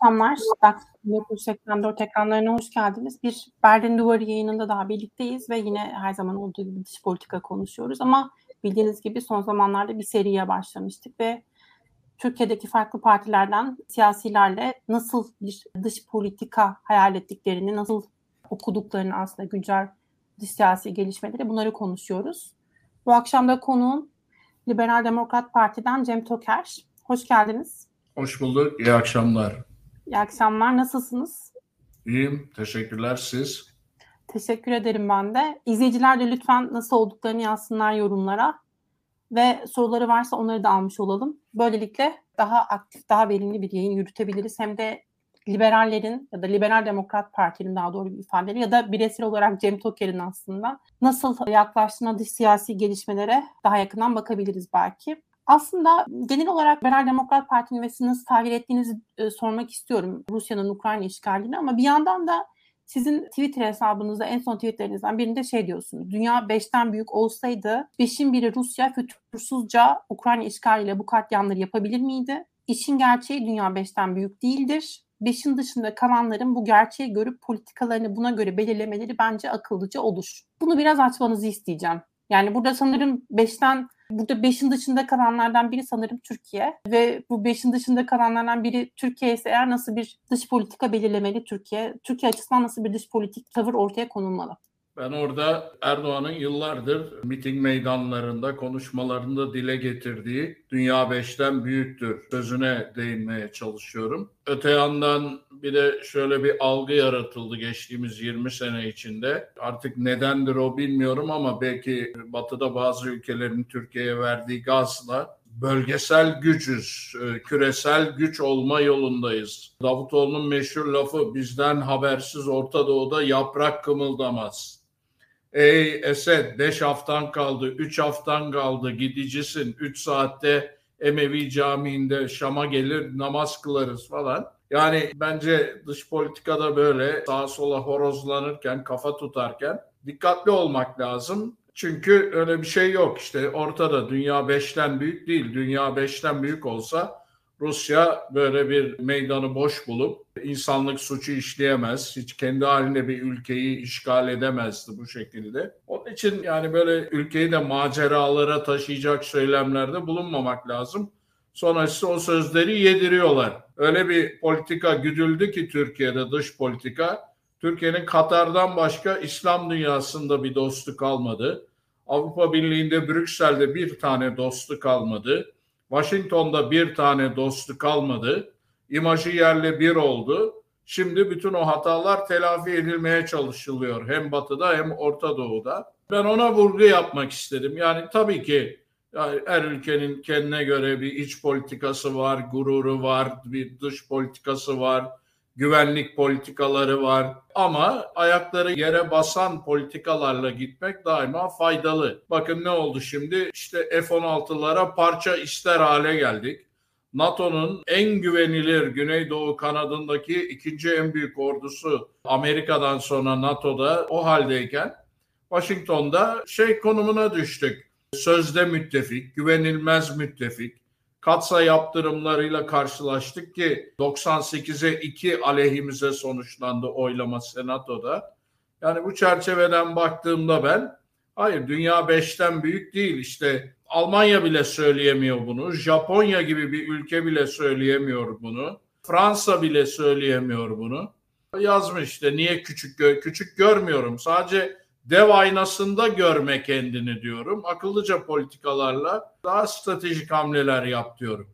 akşamlar. Dax 84 ekranlarına hoş geldiniz. Bir Berlin Duvarı yayınında daha birlikteyiz ve yine her zaman olduğu gibi dış politika konuşuyoruz ama bildiğiniz gibi son zamanlarda bir seriye başlamıştık ve Türkiye'deki farklı partilerden siyasilerle nasıl bir dış politika hayal ettiklerini, nasıl okuduklarını aslında güncel dış siyasi gelişmeleri bunları konuşuyoruz. Bu akşam da konuğum Liberal Demokrat Parti'den Cem Toker. Hoş geldiniz. Hoş bulduk. İyi akşamlar. İyi akşamlar. Nasılsınız? İyiyim. Teşekkürler. Siz? Teşekkür ederim ben de. İzleyiciler de lütfen nasıl olduklarını yazsınlar yorumlara. Ve soruları varsa onları da almış olalım. Böylelikle daha aktif, daha verimli bir yayın yürütebiliriz. Hem de liberallerin ya da liberal demokrat partinin daha doğru bir ifadeleri ya da bireysel olarak Cem Toker'in aslında nasıl yaklaştığına dış siyasi gelişmelere daha yakından bakabiliriz belki. Aslında genel olarak Liberal Demokrat Parti'nin ve nasıl takip ettiğinizi e, sormak istiyorum Rusya'nın Ukrayna işgalini ama bir yandan da sizin Twitter hesabınızda en son tweetlerinizden birinde şey diyorsunuz. Dünya beşten büyük olsaydı beşin biri Rusya fütursuzca Ukrayna işgaliyle bu katliamları yapabilir miydi? İşin gerçeği dünya beşten büyük değildir. Beşin dışında kalanların bu gerçeği görüp politikalarını buna göre belirlemeleri bence akıllıca olur. Bunu biraz açmanızı isteyeceğim. Yani burada sanırım beşten Burada beşin dışında kalanlardan biri sanırım Türkiye ve bu beşin dışında kalanlardan biri Türkiye ise eğer nasıl bir dış politika belirlemeli Türkiye? Türkiye açısından nasıl bir dış politik tavır ortaya konulmalı? Ben orada Erdoğan'ın yıllardır miting meydanlarında konuşmalarında dile getirdiği dünya beşten büyüktür sözüne değinmeye çalışıyorum. Öte yandan bir de şöyle bir algı yaratıldı geçtiğimiz 20 sene içinde. Artık nedendir o bilmiyorum ama belki batıda bazı ülkelerin Türkiye'ye verdiği gazla bölgesel gücüz, e, küresel güç olma yolundayız. Davutoğlu'nun meşhur lafı bizden habersiz Orta Doğu'da yaprak kımıldamaz. Ey Esed 5 haftan kaldı, 3 haftan kaldı, gidicisin, 3 saatte Emevi Camii'nde Şam'a gelir namaz kılarız falan. Yani bence dış politikada böyle sağa sola horozlanırken, kafa tutarken dikkatli olmak lazım. Çünkü öyle bir şey yok işte ortada dünya beşten büyük değil. Dünya beşten büyük olsa Rusya böyle bir meydanı boş bulup insanlık suçu işleyemez. Hiç kendi halinde bir ülkeyi işgal edemezdi bu şekilde. Onun için yani böyle ülkeyi de maceralara taşıyacak söylemlerde bulunmamak lazım. Sonrası o sözleri yediriyorlar. Öyle bir politika güdüldü ki Türkiye'de dış politika. Türkiye'nin Katar'dan başka İslam dünyasında bir dostu kalmadı. Avrupa Birliği'nde Brüksel'de bir tane dostu kalmadı. Washington'da bir tane dostu kalmadı. İmajı yerle bir oldu. Şimdi bütün o hatalar telafi edilmeye çalışılıyor hem batıda hem Orta Doğu'da. Ben ona vurgu yapmak istedim. Yani tabii ki yani her ülkenin kendine göre bir iç politikası var, gururu var, bir dış politikası var, güvenlik politikaları var. Ama ayakları yere basan politikalarla gitmek daima faydalı. Bakın ne oldu şimdi? İşte F-16'lara parça ister hale geldik. NATO'nun en güvenilir Güneydoğu kanadındaki ikinci en büyük ordusu Amerika'dan sonra NATO'da o haldeyken Washington'da şey konumuna düştük. Sözde müttefik, güvenilmez müttefik katsa yaptırımlarıyla karşılaştık ki 98'e 2 aleyhimize sonuçlandı oylama senatoda. Yani bu çerçeveden baktığımda ben hayır dünya 5'ten büyük değil işte Almanya bile söyleyemiyor bunu. Japonya gibi bir ülke bile söyleyemiyor bunu. Fransa bile söyleyemiyor bunu. Yazmış işte niye küçük gö küçük görmüyorum. Sadece dev aynasında görme kendini diyorum. Akıllıca politikalarla daha stratejik hamleler yap diyorum.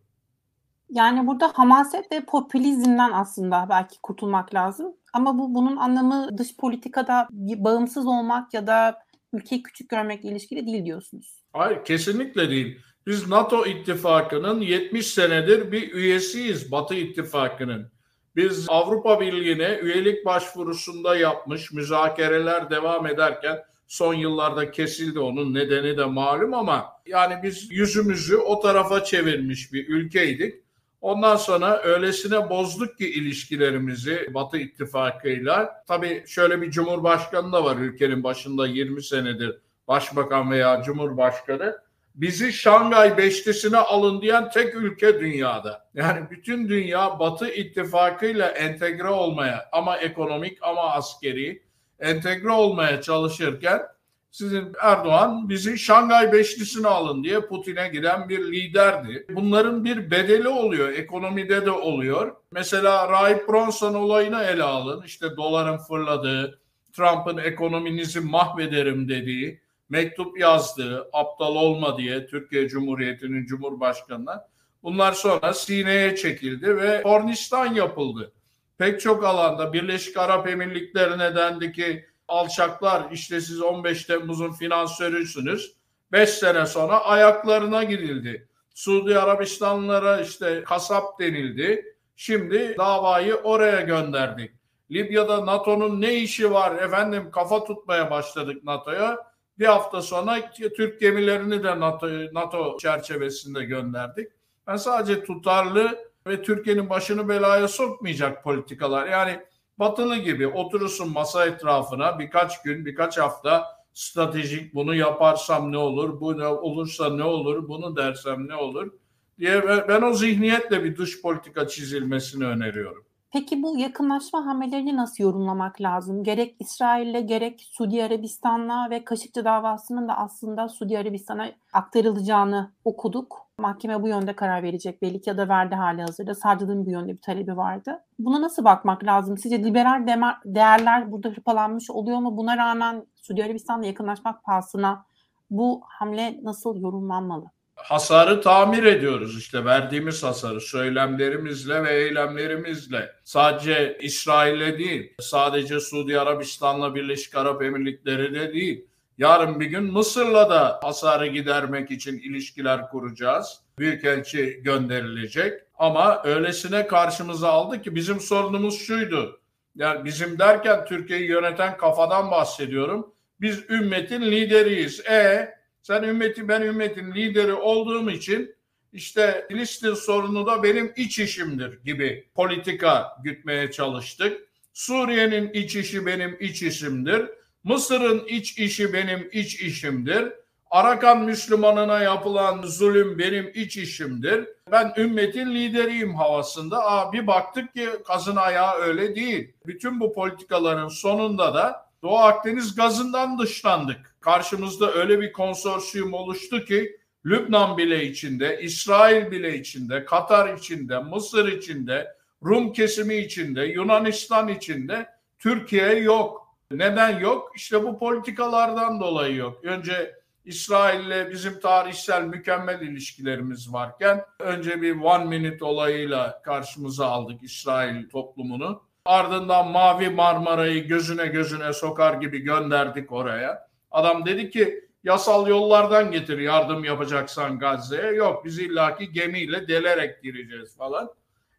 Yani burada hamaset ve popülizmden aslında belki kurtulmak lazım. Ama bu bunun anlamı dış politikada bağımsız olmak ya da ülkeyi küçük görmekle ilişkili değil diyorsunuz. Hayır kesinlikle değil. Biz NATO ittifakının 70 senedir bir üyesiyiz Batı ittifakının. Biz Avrupa Birliği'ne üyelik başvurusunda yapmış müzakereler devam ederken son yıllarda kesildi onun nedeni de malum ama yani biz yüzümüzü o tarafa çevirmiş bir ülkeydik. Ondan sonra öylesine bozduk ki ilişkilerimizi Batı ittifakıyla. Tabii şöyle bir cumhurbaşkanı da var ülkenin başında 20 senedir başbakan veya cumhurbaşkanı. Bizi Şangay Beşlisi'ne alın diyen tek ülke dünyada. Yani bütün dünya Batı ittifakıyla entegre olmaya ama ekonomik ama askeri entegre olmaya çalışırken sizin Erdoğan bizi Şangay Beşlisi'ne alın diye Putin'e giden bir liderdi. Bunların bir bedeli oluyor. Ekonomide de oluyor. Mesela Rahip Bronson olayını ele alın. İşte doların fırladığı, Trump'ın ekonominizi mahvederim dediği, mektup yazdığı, aptal olma diye Türkiye Cumhuriyeti'nin Cumhurbaşkanı'na. Bunlar sonra sineye çekildi ve Kornistan yapıldı. Pek çok alanda Birleşik Arap Emirlikleri'ne dendi ki alçaklar işte siz 15 Temmuz'un finansörüsünüz. 5 sene sonra ayaklarına gidildi. Suudi Arabistanlılara işte kasap denildi. Şimdi davayı oraya gönderdik. Libya'da NATO'nun ne işi var efendim kafa tutmaya başladık NATO'ya. Bir hafta sonra Türk gemilerini de NATO, NATO çerçevesinde gönderdik. Ben sadece tutarlı ve Türkiye'nin başını belaya sokmayacak politikalar. Yani batılı gibi oturursun masa etrafına birkaç gün, birkaç hafta stratejik bunu yaparsam ne olur, bu ne olursa ne olur, bunu dersem ne olur diye ben o zihniyetle bir dış politika çizilmesini öneriyorum. Peki bu yakınlaşma hamlelerini nasıl yorumlamak lazım? Gerek İsrail'le gerek Suudi Arabistan'la ve Kaşıkçı davasının da aslında Suudi Arabistan'a aktarılacağını okuduk. Mahkeme bu yönde karar verecek belli ki ya da verdi hali hazırda. Savcılığın bu yönde bir talebi vardı. Buna nasıl bakmak lazım? Sizce liberal değerler burada hırpalanmış oluyor mu? Buna rağmen Suudi Arabistan'la yakınlaşmak pahasına bu hamle nasıl yorumlanmalı? Hasarı tamir ediyoruz işte verdiğimiz hasarı söylemlerimizle ve eylemlerimizle. Sadece İsrail'le değil, sadece Suudi Arabistan'la Birleşik Arap Emirlikleri de değil. Yarın bir gün Mısır'la da hasarı gidermek için ilişkiler kuracağız. Büyükelçi gönderilecek ama öylesine karşımıza aldı ki bizim sorunumuz şuydu. Yani bizim derken Türkiye'yi yöneten kafadan bahsediyorum. Biz ümmetin lideriyiz. E sen ümmetin ben ümmetin lideri olduğum için işte Filistin sorunu da benim iç işimdir gibi politika gütmeye çalıştık. Suriye'nin iç işi benim iç işimdir. Mısır'ın iç işi benim iç işimdir. Arakan Müslümanına yapılan zulüm benim iç işimdir. Ben ümmetin lideriyim havasında. Aa, bir baktık ki kazın ayağı öyle değil. Bütün bu politikaların sonunda da Doğu Akdeniz gazından dışlandık. Karşımızda öyle bir konsorsiyum oluştu ki Lübnan bile içinde, İsrail bile içinde, Katar içinde, Mısır içinde, Rum kesimi içinde, Yunanistan içinde Türkiye yok. Neden yok? İşte bu politikalardan dolayı yok. Önce İsrail'le bizim tarihsel mükemmel ilişkilerimiz varken önce bir one minute olayıyla karşımıza aldık İsrail toplumunu. Ardından Mavi Marmara'yı gözüne gözüne sokar gibi gönderdik oraya. Adam dedi ki yasal yollardan getir yardım yapacaksan Gazze'ye. Yok biz illaki gemiyle delerek gireceğiz falan.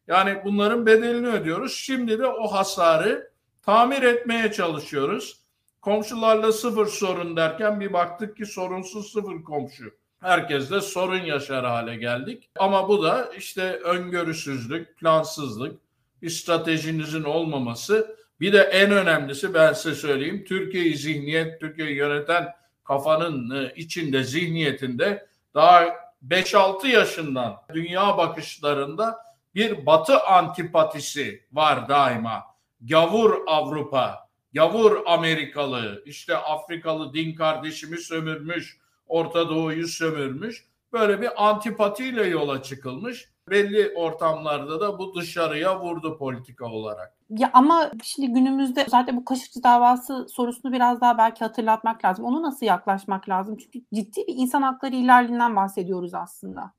Yani bunların bedelini ödüyoruz. Şimdi de o hasarı tamir etmeye çalışıyoruz. Komşularla sıfır sorun derken bir baktık ki sorunsuz sıfır komşu. Herkesle sorun yaşar hale geldik. Ama bu da işte öngörüsüzlük, plansızlık, bir stratejinizin olmaması. Bir de en önemlisi ben size söyleyeyim. Türkiye'yi zihniyet, Türkiye'yi yöneten kafanın e, içinde, zihniyetinde daha 5-6 yaşından dünya bakışlarında bir batı antipatisi var daima. Gavur Avrupa, gavur Amerikalı, işte Afrikalı din kardeşimi sömürmüş, Orta Doğu'yu sömürmüş. Böyle bir antipatiyle yola çıkılmış belli ortamlarda da bu dışarıya vurdu politika olarak. Ya ama şimdi günümüzde zaten bu Kaşıkçı davası sorusunu biraz daha belki hatırlatmak lazım. Onu nasıl yaklaşmak lazım? Çünkü ciddi bir insan hakları ihlalinden bahsediyoruz aslında.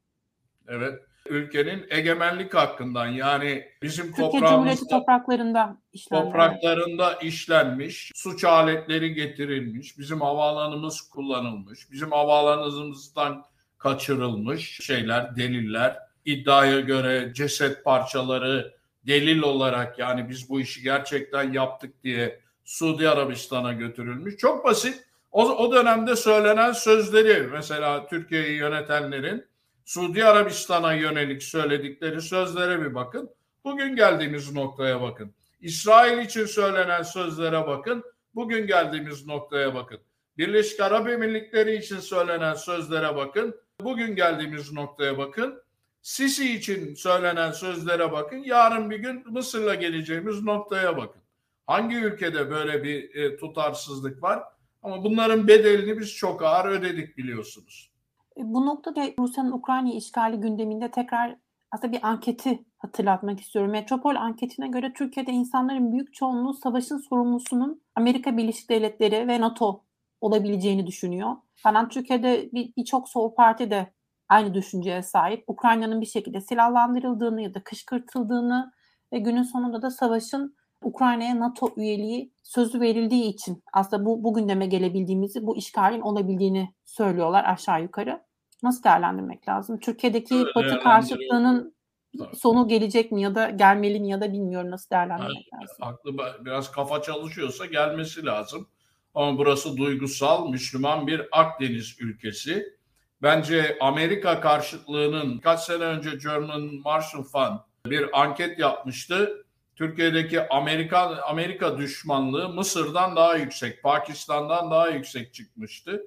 Evet. Ülkenin egemenlik hakkından yani bizim Türkiye Cumhuriyeti topraklarında işlenmiş. Topraklarında işlenmiş, suç aletleri getirilmiş, bizim havaalanımız kullanılmış, bizim havaalanımızdan kaçırılmış şeyler, deliller iddiaya göre ceset parçaları delil olarak yani biz bu işi gerçekten yaptık diye Suudi Arabistan'a götürülmüş. Çok basit. O, o dönemde söylenen sözleri mesela Türkiye'yi yönetenlerin Suudi Arabistan'a yönelik söyledikleri sözlere bir bakın. Bugün geldiğimiz noktaya bakın. İsrail için söylenen sözlere bakın. Bugün geldiğimiz noktaya bakın. Birleşik Arap Emirlikleri için söylenen sözlere bakın Bugün geldiğimiz noktaya bakın. Sisi için söylenen sözlere bakın. Yarın bir gün Mısır'la geleceğimiz noktaya bakın. Hangi ülkede böyle bir e, tutarsızlık var? Ama bunların bedelini biz çok ağır ödedik biliyorsunuz. E, bu noktada Rusya'nın Ukrayna işgali gündeminde tekrar aslında bir anketi hatırlatmak istiyorum. Metropol anketine göre Türkiye'de insanların büyük çoğunluğu savaşın sorumlusunun Amerika Birleşik Devletleri ve NATO olabileceğini düşünüyor. Falan Türkiye'de birçok bir sol parti de aynı düşünceye sahip. Ukrayna'nın bir şekilde silahlandırıldığını ya da kışkırtıldığını ve günün sonunda da savaşın Ukrayna'ya NATO üyeliği sözü verildiği için aslında bu, bu gündeme gelebildiğimizi, bu işgalin olabildiğini söylüyorlar aşağı yukarı. Nasıl değerlendirmek lazım? Türkiye'deki evet, Batı karşıtlığının sonu gelecek mi ya da gelmeli mi ya da bilmiyorum nasıl değerlendirmek evet, lazım. Aklı biraz kafa çalışıyorsa gelmesi lazım. Ama burası duygusal, Müslüman bir Akdeniz ülkesi. Bence Amerika karşıtlığının kaç sene önce German Marshall Fund bir anket yapmıştı. Türkiye'deki Amerika Amerika düşmanlığı Mısır'dan daha yüksek, Pakistan'dan daha yüksek çıkmıştı.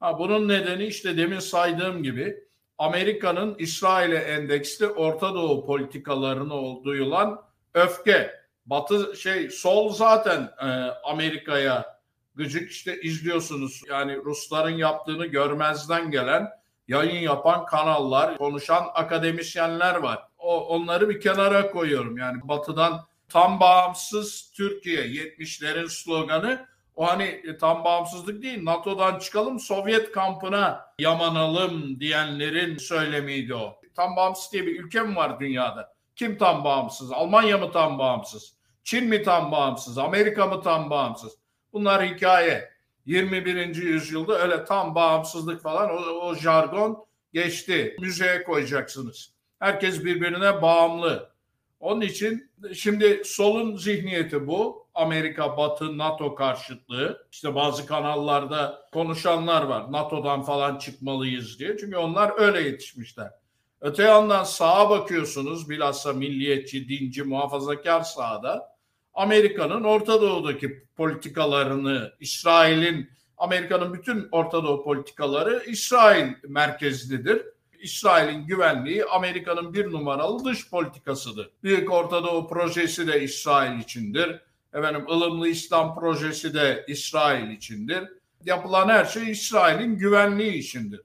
Ha, bunun nedeni işte demin saydığım gibi Amerika'nın İsrail'e endeksli Orta Doğu politikalarına duyulan öfke. Batı şey sol zaten e, Amerika'ya gıcık işte izliyorsunuz. Yani Rusların yaptığını görmezden gelen yayın yapan kanallar, konuşan akademisyenler var. O onları bir kenara koyuyorum. Yani Batı'dan tam bağımsız Türkiye 70'lerin sloganı o hani e, tam bağımsızlık değil NATO'dan çıkalım Sovyet kampına yamanalım diyenlerin söylemiydi o. Tam bağımsız diye bir ülke mi var dünyada? Kim tam bağımsız? Almanya mı tam bağımsız? Çin mi tam bağımsız? Amerika mı tam bağımsız? Bunlar hikaye. 21. yüzyılda öyle tam bağımsızlık falan o, o jargon geçti. Müzeye koyacaksınız. Herkes birbirine bağımlı. Onun için şimdi solun zihniyeti bu. Amerika, Batı, NATO karşıtlığı. İşte bazı kanallarda konuşanlar var. NATO'dan falan çıkmalıyız diye. Çünkü onlar öyle yetişmişler. Öte yandan sağa bakıyorsunuz bilhassa milliyetçi, dinci, muhafazakar sahada. Amerika'nın Orta Doğu'daki politikalarını, İsrail'in, Amerika'nın bütün Orta Doğu politikaları İsrail merkezlidir İsrail'in güvenliği Amerika'nın bir numaralı dış politikasıdır. Büyük Orta Doğu projesi de İsrail içindir. Efendim ılımlı İslam projesi de İsrail içindir. Yapılan her şey İsrail'in güvenliği içindir.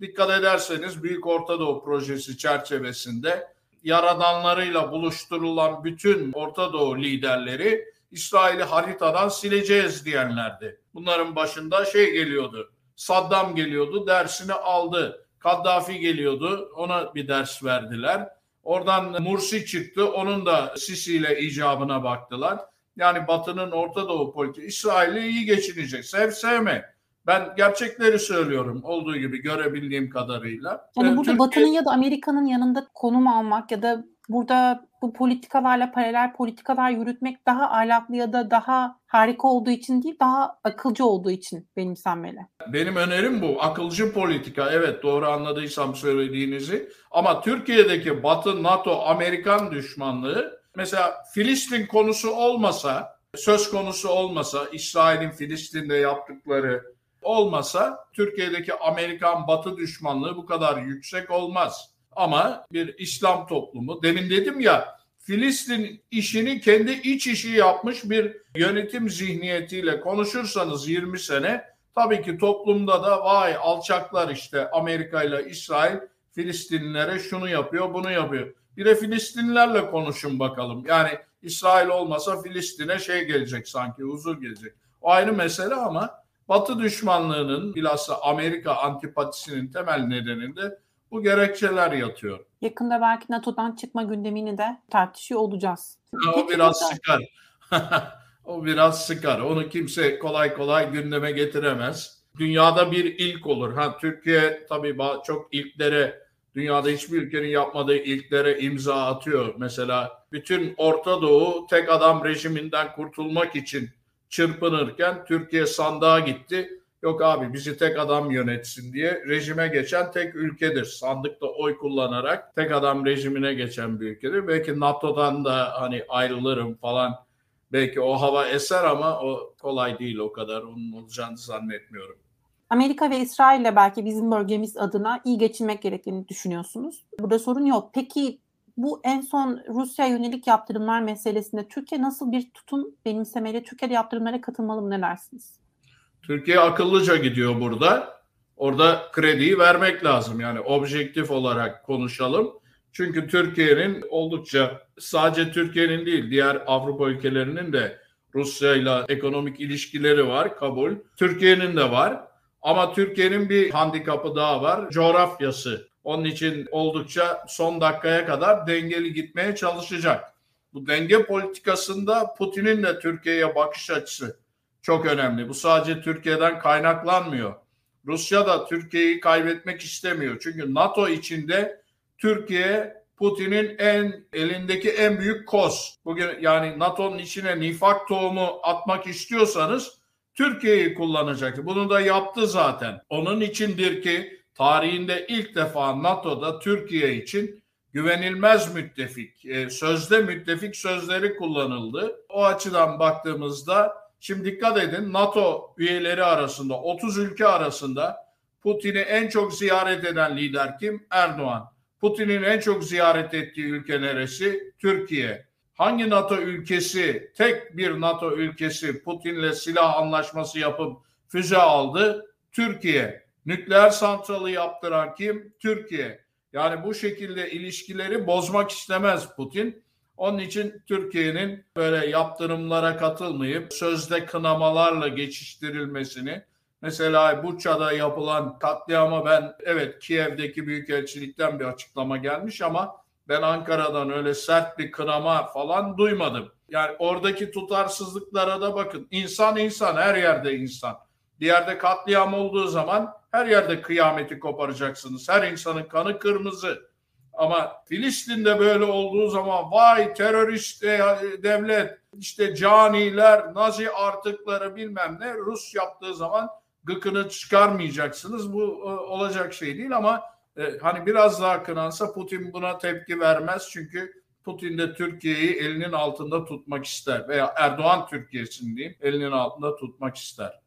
Dikkat ederseniz Büyük Orta Doğu projesi çerçevesinde yaradanlarıyla buluşturulan bütün Orta Doğu liderleri İsrail'i haritadan sileceğiz diyenlerdi. Bunların başında şey geliyordu. Saddam geliyordu, dersini aldı. Kaddafi geliyordu. Ona bir ders verdiler. Oradan Mursi çıktı. Onun da Sisi ile icabına baktılar. Yani Batı'nın Orta Doğu politikası İsrail'le iyi geçinecek. Sev sevme. Ben gerçekleri söylüyorum olduğu gibi görebildiğim kadarıyla. Yani burada Türkiye... Batı'nın ya da Amerika'nın yanında konum almak ya da burada bu politikalarla paralel politikalar yürütmek daha ahlaklı ya da daha harika olduğu için değil, daha akılcı olduğu için benimsenmeli. Benim önerim bu. Akılcı politika. Evet doğru anladıysam söylediğinizi. Ama Türkiye'deki Batı, NATO, Amerikan düşmanlığı mesela Filistin konusu olmasa, söz konusu olmasa, İsrail'in Filistin'de yaptıkları olmasa Türkiye'deki Amerikan Batı düşmanlığı bu kadar yüksek olmaz. Ama bir İslam toplumu demin dedim ya Filistin işini kendi iç işi yapmış bir yönetim zihniyetiyle konuşursanız 20 sene tabii ki toplumda da vay alçaklar işte Amerika ile İsrail Filistinlilere şunu yapıyor bunu yapıyor. Bir de Filistinlilerle konuşun bakalım. Yani İsrail olmasa Filistin'e şey gelecek sanki huzur gelecek. O ayrı mesele ama Batı düşmanlığının bilhassa Amerika antipatisinin temel nedeninde bu gerekçeler yatıyor. Yakında belki NATO'dan çıkma gündemini de tartışıyor olacağız. Ha, o biraz sıkar. o biraz sıkar. Onu kimse kolay kolay gündeme getiremez. Dünyada bir ilk olur. Ha Türkiye tabii çok ilklere dünyada hiçbir ülkenin yapmadığı ilklere imza atıyor. Mesela bütün Orta Doğu tek adam rejiminden kurtulmak için çırpınırken Türkiye sandığa gitti Yok abi bizi tek adam yönetsin diye rejime geçen tek ülkedir. Sandıkta oy kullanarak tek adam rejimine geçen bir ülkedir. Belki NATO'dan da hani ayrılırım falan belki o hava eser ama o kolay değil o kadar. Onun olacağını zannetmiyorum. Amerika ve İsrail ile belki bizim bölgemiz adına iyi geçinmek gerektiğini düşünüyorsunuz. Burada sorun yok. Peki bu en son Rusya yönelik yaptırımlar meselesinde Türkiye nasıl bir tutum benimsemeyle Türkiye'de yaptırımlara katılmalı mı ne dersiniz? Türkiye akıllıca gidiyor burada. Orada krediyi vermek lazım. Yani objektif olarak konuşalım. Çünkü Türkiye'nin oldukça sadece Türkiye'nin değil diğer Avrupa ülkelerinin de Rusya ile ekonomik ilişkileri var kabul. Türkiye'nin de var. Ama Türkiye'nin bir handikapı daha var. Coğrafyası. Onun için oldukça son dakikaya kadar dengeli gitmeye çalışacak. Bu denge politikasında Putin'in de Türkiye'ye bakış açısı çok önemli. Bu sadece Türkiye'den kaynaklanmıyor. Rusya da Türkiye'yi kaybetmek istemiyor. Çünkü NATO içinde Türkiye Putin'in en elindeki en büyük koz. Bugün yani NATO'nun içine nifak tohumu atmak istiyorsanız Türkiye'yi kullanacaktı. Bunu da yaptı zaten. Onun içindir ki tarihinde ilk defa NATO'da Türkiye için güvenilmez müttefik, e, sözde müttefik sözleri kullanıldı. O açıdan baktığımızda şimdi dikkat edin NATO üyeleri arasında 30 ülke arasında Putin'i en çok ziyaret eden lider kim? Erdoğan. Putin'in en çok ziyaret ettiği ülke neresi? Türkiye. Hangi NATO ülkesi, tek bir NATO ülkesi Putin'le silah anlaşması yapıp füze aldı? Türkiye. Nükleer santralı yaptıran kim? Türkiye. Yani bu şekilde ilişkileri bozmak istemez Putin. Onun için Türkiye'nin böyle yaptırımlara katılmayıp sözde kınamalarla geçiştirilmesini Mesela Buça'da yapılan katliama ben evet Kiev'deki büyükelçilikten bir açıklama gelmiş ama ben Ankara'dan öyle sert bir kınama falan duymadım. Yani oradaki tutarsızlıklara da bakın. İnsan insan her yerde insan. Bir yerde katliam olduğu zaman her yerde kıyameti koparacaksınız. Her insanın kanı kırmızı. Ama Filistin'de böyle olduğu zaman vay terörist devlet işte caniler, nazi artıkları bilmem ne Rus yaptığı zaman gıkını çıkarmayacaksınız. Bu e, olacak şey değil ama e, hani biraz daha kınansa Putin buna tepki vermez. Çünkü Putin de Türkiye'yi elinin altında tutmak ister veya Erdoğan Türkiye'sini diyeyim elinin altında tutmak ister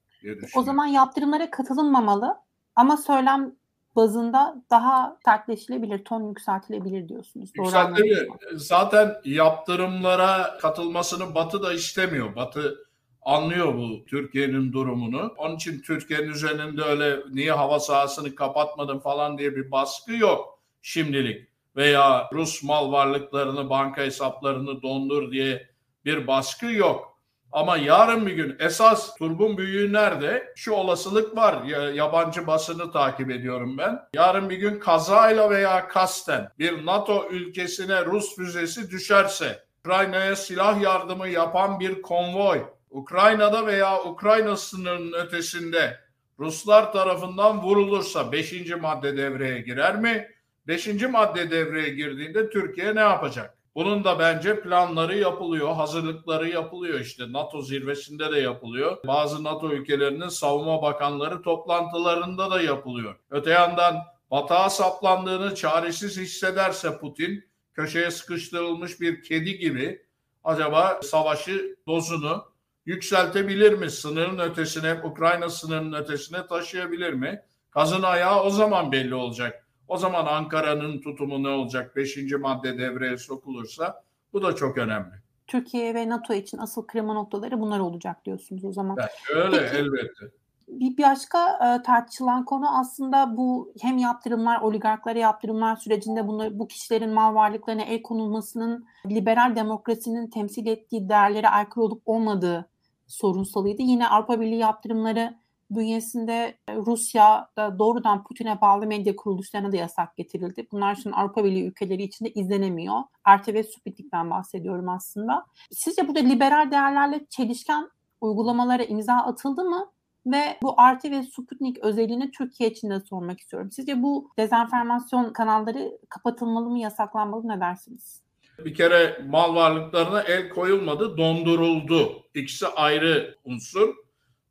O zaman yaptırımlara katılınmamalı ama söylem bazında daha sertleşilebilir, ton yükseltilebilir diyorsunuz. Yükseltilebilir. Zaten yaptırımlara katılmasını Batı da istemiyor. Batı anlıyor bu Türkiye'nin durumunu. Onun için Türkiye'nin üzerinde öyle niye hava sahasını kapatmadın falan diye bir baskı yok şimdilik. Veya Rus mal varlıklarını, banka hesaplarını dondur diye bir baskı yok. Ama yarın bir gün esas turbun büyüğü nerede? Şu olasılık var. Yabancı basını takip ediyorum ben. Yarın bir gün kazayla veya kasten bir NATO ülkesine Rus füzesi düşerse Ukrayna'ya silah yardımı yapan bir konvoy Ukrayna'da veya Ukrayna sınırının ötesinde Ruslar tarafından vurulursa 5. madde devreye girer mi? 5. madde devreye girdiğinde Türkiye ne yapacak? Bunun da bence planları yapılıyor, hazırlıkları yapılıyor işte NATO zirvesinde de yapılıyor. Bazı NATO ülkelerinin savunma bakanları toplantılarında da yapılıyor. Öte yandan batağa saplandığını çaresiz hissederse Putin köşeye sıkıştırılmış bir kedi gibi acaba savaşı dozunu yükseltebilir mi? Sınırın ötesine, Ukrayna sınırının ötesine taşıyabilir mi? Kazın ayağı o zaman belli olacak. O zaman Ankara'nın tutumu ne olacak? Beşinci madde devreye sokulursa bu da çok önemli. Türkiye ve NATO için asıl kırma noktaları bunlar olacak diyorsunuz o zaman. Yani öyle Peki, elbette. Bir başka e, tartışılan konu aslında bu hem yaptırımlar, oligarklara yaptırımlar sürecinde bunlar, bu kişilerin mal varlıklarına el konulmasının liberal demokrasinin temsil ettiği değerlere aykırı olup olmadığı sorunsalıydı. Yine Avrupa Birliği yaptırımları bünyesinde e, Rusya da doğrudan Putin'e bağlı medya kuruluşlarına da yasak getirildi. Bunlar şimdi Avrupa Birliği ülkeleri içinde izlenemiyor. RTV Sputnik'ten bahsediyorum aslında. Sizce burada liberal değerlerle çelişken uygulamalara imza atıldı mı? Ve bu RT ve Sputnik özelliğini Türkiye için de sormak istiyorum. Sizce bu dezenformasyon kanalları kapatılmalı mı, yasaklanmalı mı ne dersiniz? Bir kere mal varlıklarına el koyulmadı, donduruldu. İkisi ayrı unsur.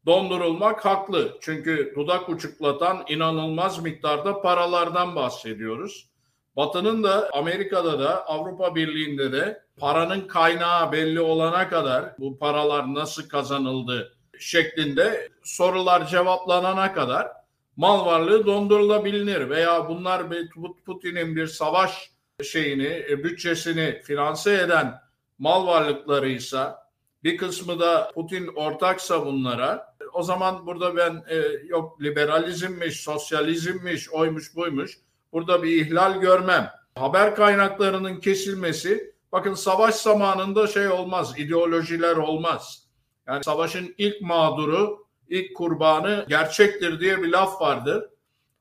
Dondurulmak haklı. Çünkü dudak uçuklatan inanılmaz miktarda paralardan bahsediyoruz. Batı'nın da Amerika'da da Avrupa Birliği'nde de paranın kaynağı belli olana kadar bu paralar nasıl kazanıldı şeklinde sorular cevaplanana kadar mal varlığı dondurulabilir veya bunlar Putin'in bir savaş şeyini, e, bütçesini finanse eden mal varlıklarıysa bir kısmı da Putin ortaksa bunlara o zaman burada ben e, yok liberalizmmiş, sosyalizmmiş, oymuş buymuş burada bir ihlal görmem. Haber kaynaklarının kesilmesi bakın savaş zamanında şey olmaz, ideolojiler olmaz. Yani savaşın ilk mağduru, ilk kurbanı gerçektir diye bir laf vardır.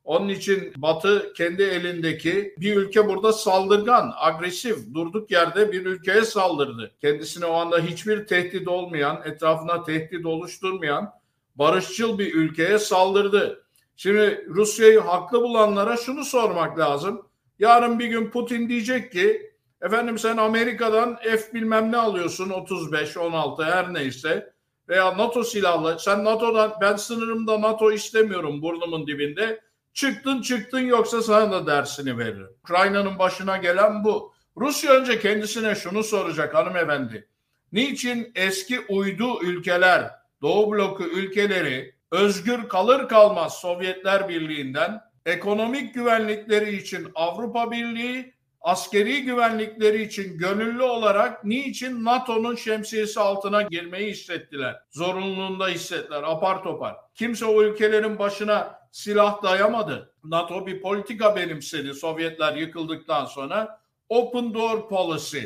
Onun için Batı kendi elindeki bir ülke burada saldırgan, agresif, durduk yerde bir ülkeye saldırdı. Kendisine o anda hiçbir tehdit olmayan, etrafına tehdit oluşturmayan barışçıl bir ülkeye saldırdı. Şimdi Rusya'yı haklı bulanlara şunu sormak lazım. Yarın bir gün Putin diyecek ki efendim sen Amerika'dan F bilmem ne alıyorsun 35, 16 her neyse veya NATO silahlı sen NATO'dan ben sınırımda NATO istemiyorum burnumun dibinde Çıktın çıktın yoksa sana da dersini veririm. Ukrayna'nın başına gelen bu. Rusya önce kendisine şunu soracak hanımefendi. Niçin eski uydu ülkeler, Doğu bloku ülkeleri özgür kalır kalmaz Sovyetler Birliği'nden ekonomik güvenlikleri için Avrupa Birliği, askeri güvenlikleri için gönüllü olarak niçin NATO'nun şemsiyesi altına girmeyi hissettiler? Zorunluluğunda hissettiler apar topar. Kimse o ülkelerin başına silah dayamadı. NATO bir politika benimsedi Sovyetler yıkıldıktan sonra. Open door policy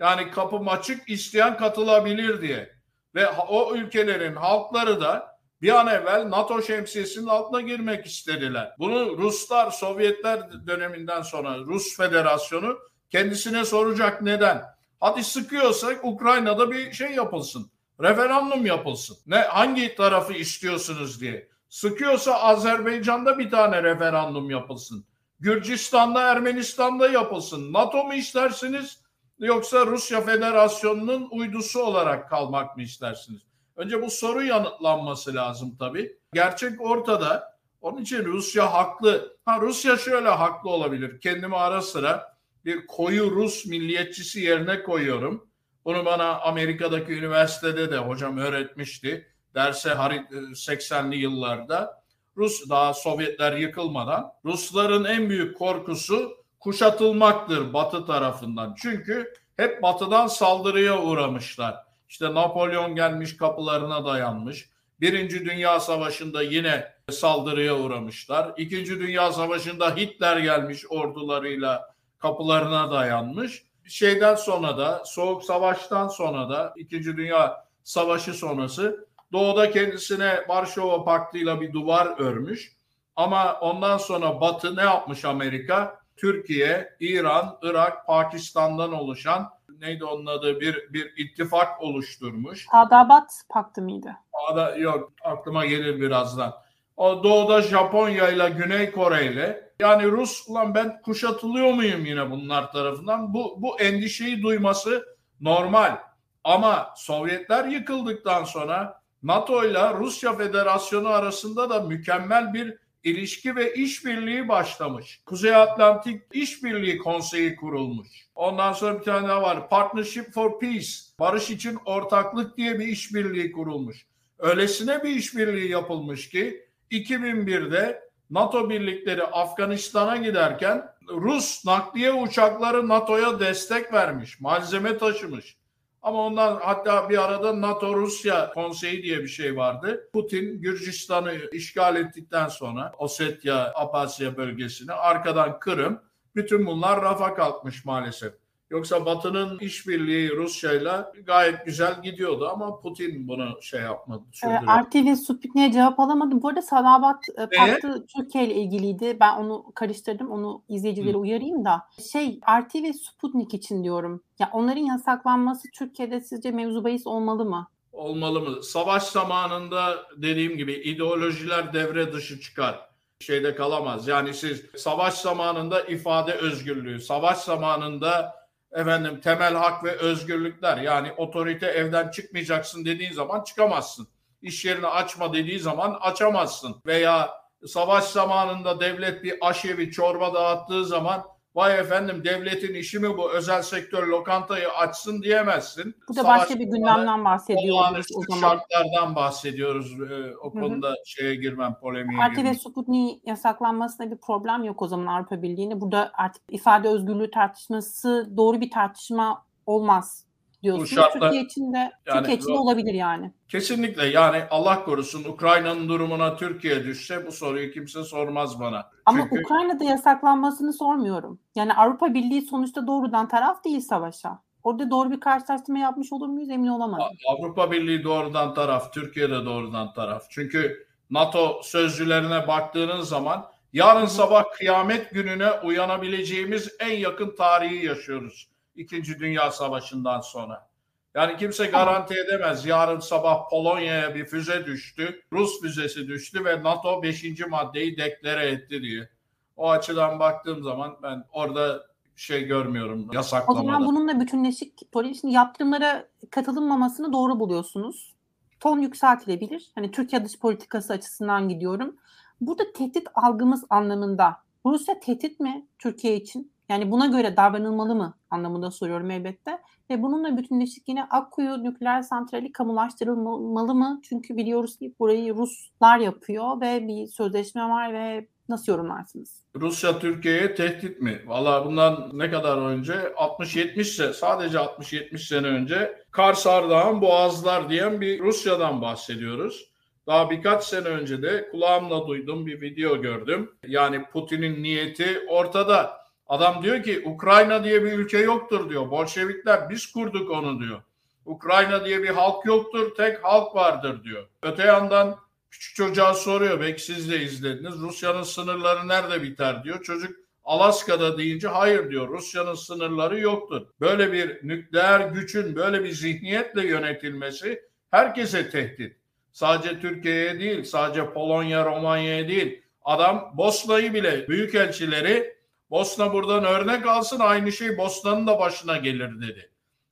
yani kapım açık isteyen katılabilir diye. Ve o ülkelerin halkları da bir an evvel NATO şemsiyesinin altına girmek istediler. Bunu Ruslar Sovyetler döneminden sonra Rus Federasyonu kendisine soracak neden? Hadi sıkıyorsak Ukrayna'da bir şey yapılsın. Referandum yapılsın. Ne hangi tarafı istiyorsunuz diye. Sıkıyorsa Azerbaycan'da bir tane referandum yapılsın. Gürcistan'da, Ermenistan'da yapılsın. NATO mu istersiniz yoksa Rusya Federasyonu'nun uydusu olarak kalmak mı istersiniz? Önce bu soru yanıtlanması lazım tabii. Gerçek ortada. Onun için Rusya haklı. Ha Rusya şöyle haklı olabilir. Kendimi ara sıra bir koyu Rus milliyetçisi yerine koyuyorum. Bunu bana Amerika'daki üniversitede de hocam öğretmişti derse 80'li yıllarda Rus daha Sovyetler yıkılmadan Rusların en büyük korkusu kuşatılmaktır Batı tarafından. Çünkü hep Batı'dan saldırıya uğramışlar. İşte Napolyon gelmiş kapılarına dayanmış. Birinci Dünya Savaşı'nda yine saldırıya uğramışlar. İkinci Dünya Savaşı'nda Hitler gelmiş ordularıyla kapılarına dayanmış. Şeyden sonra da Soğuk Savaş'tan sonra da İkinci Dünya Savaşı sonrası Doğuda kendisine Varşova Paktı'yla bir duvar örmüş. Ama ondan sonra Batı ne yapmış Amerika? Türkiye, İran, Irak, Pakistan'dan oluşan neydi onun adı bir bir ittifak oluşturmuş. Adabat Paktı mıydı? Ada, yok aklıma gelir birazdan. O doğuda Japonya ile Güney Kore ile yani Rus ulan ben kuşatılıyor muyum yine bunlar tarafından? Bu bu endişeyi duyması normal. Ama Sovyetler yıkıldıktan sonra NATO ile Rusya Federasyonu arasında da mükemmel bir ilişki ve işbirliği başlamış. Kuzey Atlantik İşbirliği Konseyi kurulmuş. Ondan sonra bir tane daha var. Partnership for Peace, barış için ortaklık diye bir işbirliği kurulmuş. Öylesine bir işbirliği yapılmış ki 2001'de NATO birlikleri Afganistan'a giderken Rus nakliye uçakları NATO'ya destek vermiş, malzeme taşımış. Ama ondan hatta bir arada NATO-Rusya konseyi diye bir şey vardı. Putin Gürcistan'ı işgal ettikten sonra Osetya, Abasya bölgesini arkadan Kırım bütün bunlar rafa kalkmış maalesef. Yoksa Batı'nın işbirliği Rusya'yla gayet güzel gidiyordu ama Putin bunu şey yapmadı. Sürdürüyor. RTV Sputnik'e cevap alamadım. Bu arada Sadabat e, Paktı Türkiye ile ilgiliydi. Ben onu karıştırdım. Onu izleyicileri Hı. uyarayım da. Şey RTV Sputnik için diyorum. Ya onların yasaklanması Türkiye'de sizce mevzu bahis olmalı mı? Olmalı mı? Savaş zamanında dediğim gibi ideolojiler devre dışı çıkar şeyde kalamaz. Yani siz savaş zamanında ifade özgürlüğü, savaş zamanında efendim temel hak ve özgürlükler yani otorite evden çıkmayacaksın dediğin zaman çıkamazsın. İş yerini açma dediği zaman açamazsın veya savaş zamanında devlet bir aşevi çorba dağıttığı zaman vay efendim devletin işi mi bu özel sektör lokantayı açsın diyemezsin. Bu da başka bir gündemden bahsediyoruz o zaman. şartlardan bahsediyoruz. Ee, o konuda hı hı. şeye girmem, polemiğe Parti girmem. ve Sputnik yasaklanmasında bir problem yok o zaman Avrupa Birliği'ne. Burada artık ifade özgürlüğü tartışması doğru bir tartışma olmaz diyorsunuz. Şartlar, Türkiye için de yani, Türkiye için de olabilir yani. Kesinlikle yani Allah korusun Ukrayna'nın durumuna Türkiye düşse bu soruyu kimse sormaz bana. Ama Çünkü, Ukrayna'da yasaklanmasını sormuyorum. Yani Avrupa Birliği sonuçta doğrudan taraf değil savaşa. Orada doğru bir karşılaştırma yapmış olur muyuz emin olamadım. Avrupa Birliği doğrudan taraf, Türkiye de doğrudan taraf. Çünkü NATO sözcülerine baktığınız zaman yarın sabah kıyamet gününe uyanabileceğimiz en yakın tarihi yaşıyoruz. İkinci Dünya Savaşı'ndan sonra. Yani kimse garanti edemez. Yarın sabah Polonya'ya bir füze düştü. Rus füzesi düştü ve NATO 5. maddeyi deklare etti diye. O açıdan baktığım zaman ben orada şey görmüyorum yasaklamada. O zaman bununla bütünleşik şimdi yaptırımlara katılınmamasını doğru buluyorsunuz. Ton yükseltilebilir. Hani Türkiye dış politikası açısından gidiyorum. Burada tehdit algımız anlamında Rusya tehdit mi Türkiye için? Yani buna göre davranılmalı mı anlamında soruyorum elbette. Ve bununla bütünleşik yine Akkuyu nükleer santrali kamulaştırılmalı mı? Çünkü biliyoruz ki burayı Ruslar yapıyor ve bir sözleşme var ve nasıl yorumlarsınız? Rusya Türkiye'ye tehdit mi? Valla bundan ne kadar önce 60-70 sene sadece 60-70 sene önce Kars Ardahan Boğazlar diyen bir Rusya'dan bahsediyoruz. Daha birkaç sene önce de kulağımla duydum bir video gördüm. Yani Putin'in niyeti ortada. Adam diyor ki Ukrayna diye bir ülke yoktur diyor. Bolşevikler biz kurduk onu diyor. Ukrayna diye bir halk yoktur, tek halk vardır diyor. Öte yandan küçük çocuğa soruyor, belki siz de izlediniz. Rusya'nın sınırları nerede biter diyor. Çocuk Alaska'da deyince hayır diyor. Rusya'nın sınırları yoktur. Böyle bir nükleer gücün böyle bir zihniyetle yönetilmesi herkese tehdit. Sadece Türkiye'ye değil, sadece Polonya, Romanya'ya değil. Adam Bosna'yı bile büyükelçileri Bosna buradan örnek alsın aynı şey Bosna'nın da başına gelir dedi.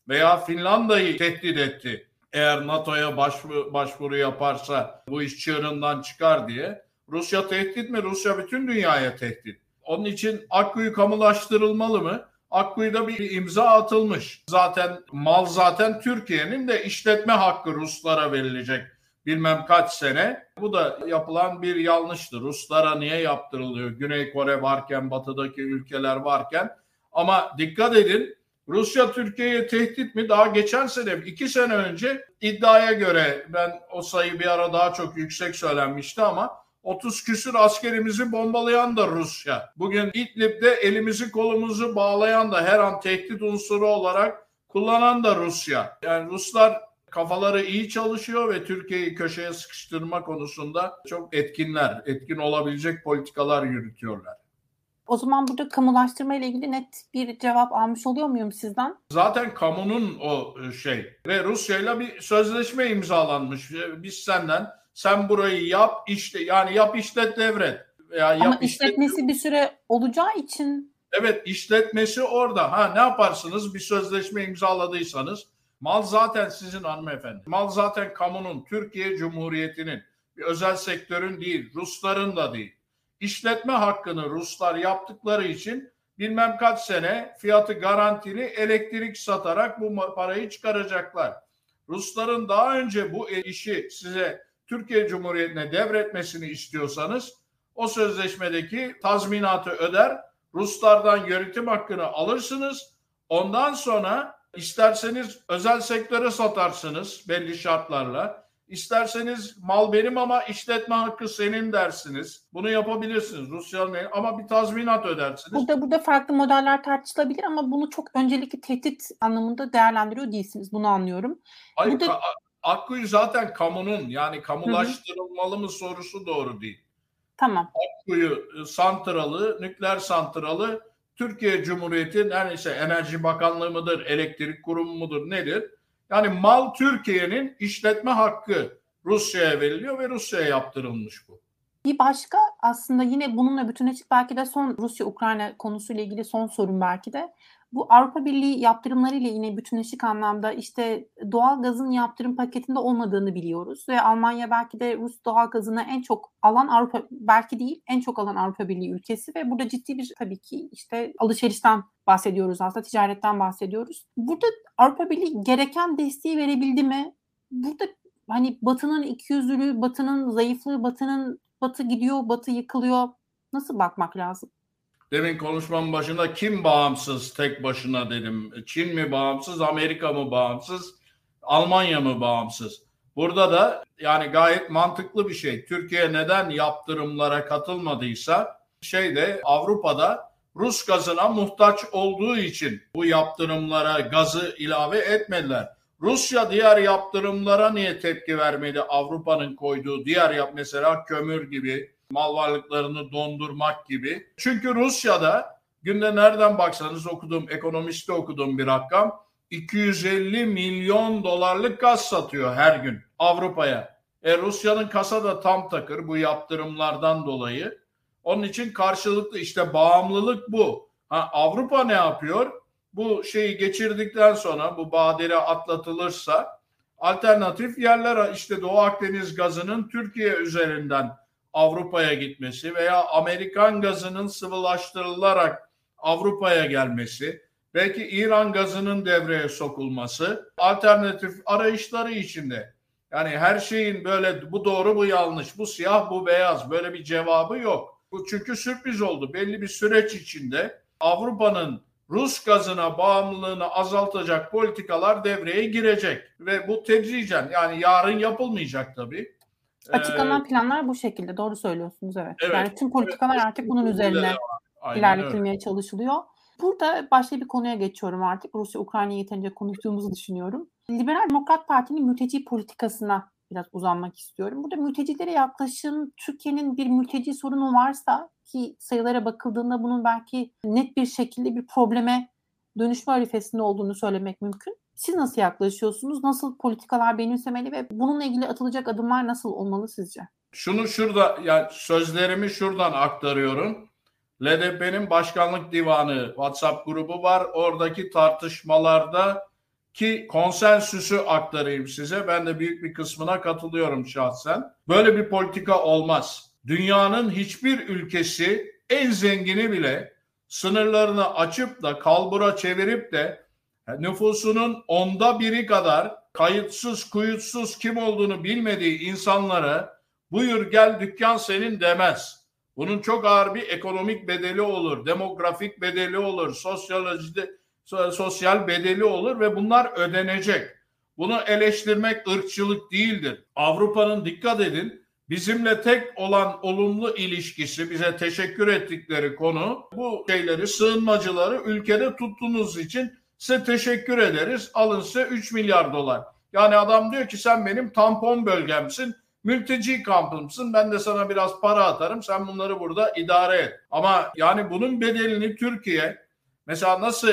Veya Finlandiya'yı tehdit etti. Eğer NATO'ya başvuru, başvuru yaparsa bu iş çığırından çıkar diye. Rusya tehdit mi? Rusya bütün dünyaya tehdit. Onun için Akkuyu kamulaştırılmalı mı? Akkuyu'da bir imza atılmış. Zaten mal zaten Türkiye'nin de işletme hakkı Ruslara verilecek bilmem kaç sene. Bu da yapılan bir yanlıştır. Ruslara niye yaptırılıyor? Güney Kore varken, batıdaki ülkeler varken. Ama dikkat edin Rusya Türkiye'ye tehdit mi? Daha geçen sene, iki sene önce iddiaya göre ben o sayı bir ara daha çok yüksek söylenmişti ama 30 küsür askerimizi bombalayan da Rusya. Bugün İdlib'de elimizi kolumuzu bağlayan da her an tehdit unsuru olarak kullanan da Rusya. Yani Ruslar kafaları iyi çalışıyor ve Türkiye'yi köşeye sıkıştırma konusunda çok etkinler, etkin olabilecek politikalar yürütüyorlar. O zaman burada kamulaştırma ile ilgili net bir cevap almış oluyor muyum sizden? Zaten kamunun o e, şey ve Rusya ile bir sözleşme imzalanmış. E, biz senden sen burayı yap işte yani yap işlet devret. Veya Ama yap, işletmesi işlet... bir süre olacağı için Evet işletmesi orada. Ha ne yaparsınız? Bir sözleşme imzaladıysanız Mal zaten sizin hanımefendi. Mal zaten kamunun, Türkiye Cumhuriyeti'nin, bir özel sektörün değil, Rusların da değil. İşletme hakkını Ruslar yaptıkları için bilmem kaç sene fiyatı garantili elektrik satarak bu parayı çıkaracaklar. Rusların daha önce bu işi size Türkiye Cumhuriyeti'ne devretmesini istiyorsanız o sözleşmedeki tazminatı öder, Ruslardan yönetim hakkını alırsınız. Ondan sonra İsterseniz özel sektöre satarsınız belli şartlarla. İsterseniz mal benim ama işletme hakkı senin dersiniz. Bunu yapabilirsiniz Rusya'nın ama bir tazminat ödersiniz. Burada burada farklı modeller tartışılabilir ama bunu çok öncelikli tehdit anlamında değerlendiriyor değilsiniz. Bunu anlıyorum. Hayır, burada... Ka- Akkuyu zaten kamunun yani kamulaştırılmalı mı sorusu doğru değil. Tamam. Akkuyu ıı, santralı, nükleer santralı Türkiye Cumhuriyeti her neyse Enerji Bakanlığı mıdır, elektrik kurumu mudur nedir? Yani mal Türkiye'nin işletme hakkı Rusya'ya veriliyor ve Rusya'ya yaptırılmış bu. Bir başka aslında yine bununla bütünleşik belki de son Rusya-Ukrayna konusuyla ilgili son sorun belki de bu Avrupa Birliği yaptırımlarıyla yine bütünleşik anlamda işte doğal gazın yaptırım paketinde olmadığını biliyoruz ve Almanya belki de Rus doğal gazını en çok alan Avrupa belki değil en çok alan Avrupa Birliği ülkesi ve burada ciddi bir tabii ki işte alışverişten bahsediyoruz aslında ticaretten bahsediyoruz. Burada Avrupa Birliği gereken desteği verebildi mi? Burada hani Batı'nın ikiyüzlülüğü, Batı'nın zayıflığı, Batı'nın Batı gidiyor, Batı yıkılıyor. Nasıl bakmak lazım? Demin konuşmamın başında kim bağımsız tek başına dedim. Çin mi bağımsız, Amerika mı bağımsız, Almanya mı bağımsız? Burada da yani gayet mantıklı bir şey. Türkiye neden yaptırımlara katılmadıysa şeyde Avrupa'da Rus gazına muhtaç olduğu için bu yaptırımlara gazı ilave etmediler. Rusya diğer yaptırımlara niye tepki vermedi? Avrupa'nın koyduğu diğer yap mesela kömür gibi mal varlıklarını dondurmak gibi. Çünkü Rusya'da günde nereden baksanız okudum, ekonomiste okudum bir rakam. 250 milyon dolarlık gaz satıyor her gün Avrupa'ya. E Rusya'nın kasa da tam takır bu yaptırımlardan dolayı. Onun için karşılıklı işte bağımlılık bu. Ha, Avrupa ne yapıyor? Bu şeyi geçirdikten sonra bu badire atlatılırsa alternatif yerler işte Doğu Akdeniz gazının Türkiye üzerinden Avrupa'ya gitmesi veya Amerikan gazının sıvılaştırılarak Avrupa'ya gelmesi, belki İran gazının devreye sokulması alternatif arayışları içinde. Yani her şeyin böyle bu doğru bu yanlış, bu siyah bu beyaz böyle bir cevabı yok. Bu çünkü sürpriz oldu. Belli bir süreç içinde Avrupa'nın Rus gazına bağımlılığını azaltacak politikalar devreye girecek ve bu tedricen yani yarın yapılmayacak tabii Açıklanan ee, planlar bu şekilde. Doğru söylüyorsunuz evet. evet yani tüm politikalar evet, artık bunun üzerine Aynen ilerletilmeye öyle. çalışılıyor. Burada başka bir konuya geçiyorum artık. Rusya Ukrayna'yı yeterince konuştuğumuzu düşünüyorum. Liberal Demokrat Parti'nin mülteci politikasına biraz uzanmak istiyorum. Burada mültecilere yaklaşım Türkiye'nin bir mülteci sorunu varsa ki sayılara bakıldığında bunun belki net bir şekilde bir probleme dönüşme arifesinde olduğunu söylemek mümkün. Siz nasıl yaklaşıyorsunuz? Nasıl politikalar benimsemeli ve bununla ilgili atılacak adımlar nasıl olmalı sizce? Şunu şurada yani sözlerimi şuradan aktarıyorum. LDP'nin başkanlık divanı WhatsApp grubu var. Oradaki tartışmalarda ki konsensüsü aktarayım size. Ben de büyük bir kısmına katılıyorum şahsen. Böyle bir politika olmaz. Dünyanın hiçbir ülkesi en zengini bile sınırlarını açıp da kalbura çevirip de nüfusunun onda biri kadar kayıtsız kuyutsuz kim olduğunu bilmediği insanlara buyur gel dükkan senin demez. Bunun çok ağır bir ekonomik bedeli olur, demografik bedeli olur, sosyolojide sosyal bedeli olur ve bunlar ödenecek. Bunu eleştirmek ırkçılık değildir. Avrupa'nın dikkat edin bizimle tek olan olumlu ilişkisi bize teşekkür ettikleri konu bu şeyleri sığınmacıları ülkede tuttuğunuz için Size teşekkür ederiz. Alın size 3 milyar dolar. Yani adam diyor ki sen benim tampon bölgemsin. Mülteci kampımsın. Ben de sana biraz para atarım. Sen bunları burada idare et. Ama yani bunun bedelini Türkiye mesela nasıl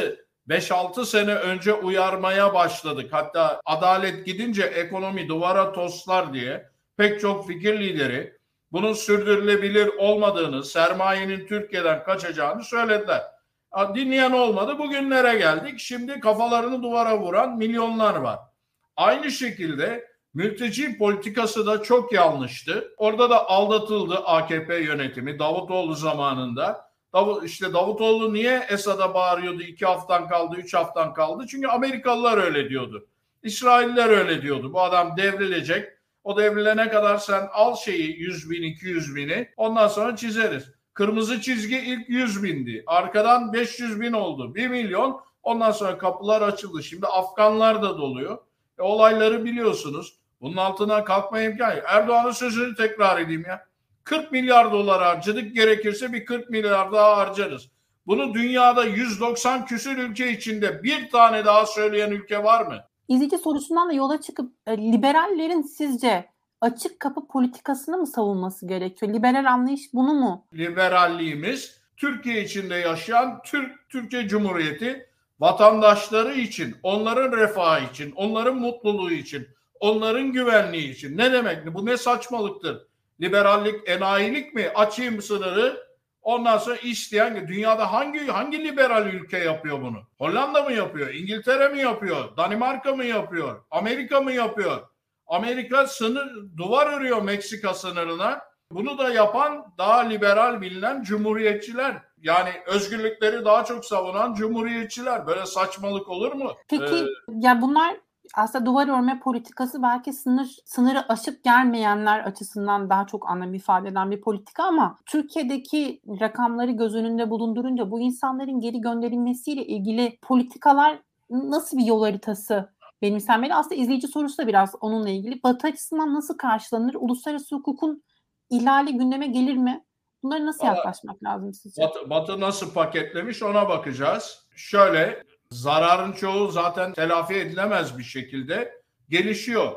5-6 sene önce uyarmaya başladık. Hatta adalet gidince ekonomi duvara toslar diye pek çok fikir lideri bunun sürdürülebilir olmadığını, sermayenin Türkiye'den kaçacağını söylediler. Dinleyen olmadı. Bugünlere geldik. Şimdi kafalarını duvara vuran milyonlar var. Aynı şekilde mülteci politikası da çok yanlıştı. Orada da aldatıldı AKP yönetimi Davutoğlu zamanında. Davut, işte Davutoğlu niye Esad'a bağırıyordu? iki haftan kaldı, üç haftan kaldı. Çünkü Amerikalılar öyle diyordu. İsrailler öyle diyordu. Bu adam devrilecek. O devrilene kadar sen al şeyi 100 bin, 200 bini ondan sonra çizeriz. Kırmızı çizgi ilk 100 bindi. Arkadan 500 bin oldu. 1 milyon. Ondan sonra kapılar açıldı. Şimdi Afganlar da doluyor. E, olayları biliyorsunuz. Bunun altına kalkma imkanı. Erdoğan'ın sözünü tekrar edeyim ya. 40 milyar dolar harcadık. Gerekirse bir 40 milyar daha harcarız. Bunu dünyada 190 küsür ülke içinde bir tane daha söyleyen ülke var mı? İzleyici sorusundan da yola çıkıp e, liberallerin sizce açık kapı politikasını mı savunması gerekiyor? Liberal anlayış bunu mu? Liberalliğimiz Türkiye içinde yaşayan Türk Türkiye Cumhuriyeti vatandaşları için, onların refahı için, onların mutluluğu için, onların güvenliği için. Ne demek? Bu ne saçmalıktır? Liberallik, enayilik mi? Açayım sınırı. Ondan sonra isteyen dünyada hangi hangi liberal ülke yapıyor bunu? Hollanda mı yapıyor? İngiltere mi yapıyor? Danimarka mı yapıyor? Amerika mı yapıyor? Amerika sınır duvar örüyor Meksika sınırına. Bunu da yapan daha liberal bilinen cumhuriyetçiler. Yani özgürlükleri daha çok savunan cumhuriyetçiler. Böyle saçmalık olur mu? Peki ee, ya bunlar aslında duvar örme politikası belki sınır sınırı aşıp gelmeyenler açısından daha çok anlam ifade eden bir politika ama Türkiye'deki rakamları göz önünde bulundurunca bu insanların geri gönderilmesiyle ilgili politikalar nasıl bir yol haritası benimsenmeli? Aslında izleyici sorusu da biraz onunla ilgili. Batı açısından nasıl karşılanır? Uluslararası hukukun ihlali gündeme gelir mi? Bunlara nasıl yaklaşmak lazım sizce? Batı, Batı nasıl paketlemiş ona bakacağız. Şöyle zararın çoğu zaten telafi edilemez bir şekilde gelişiyor.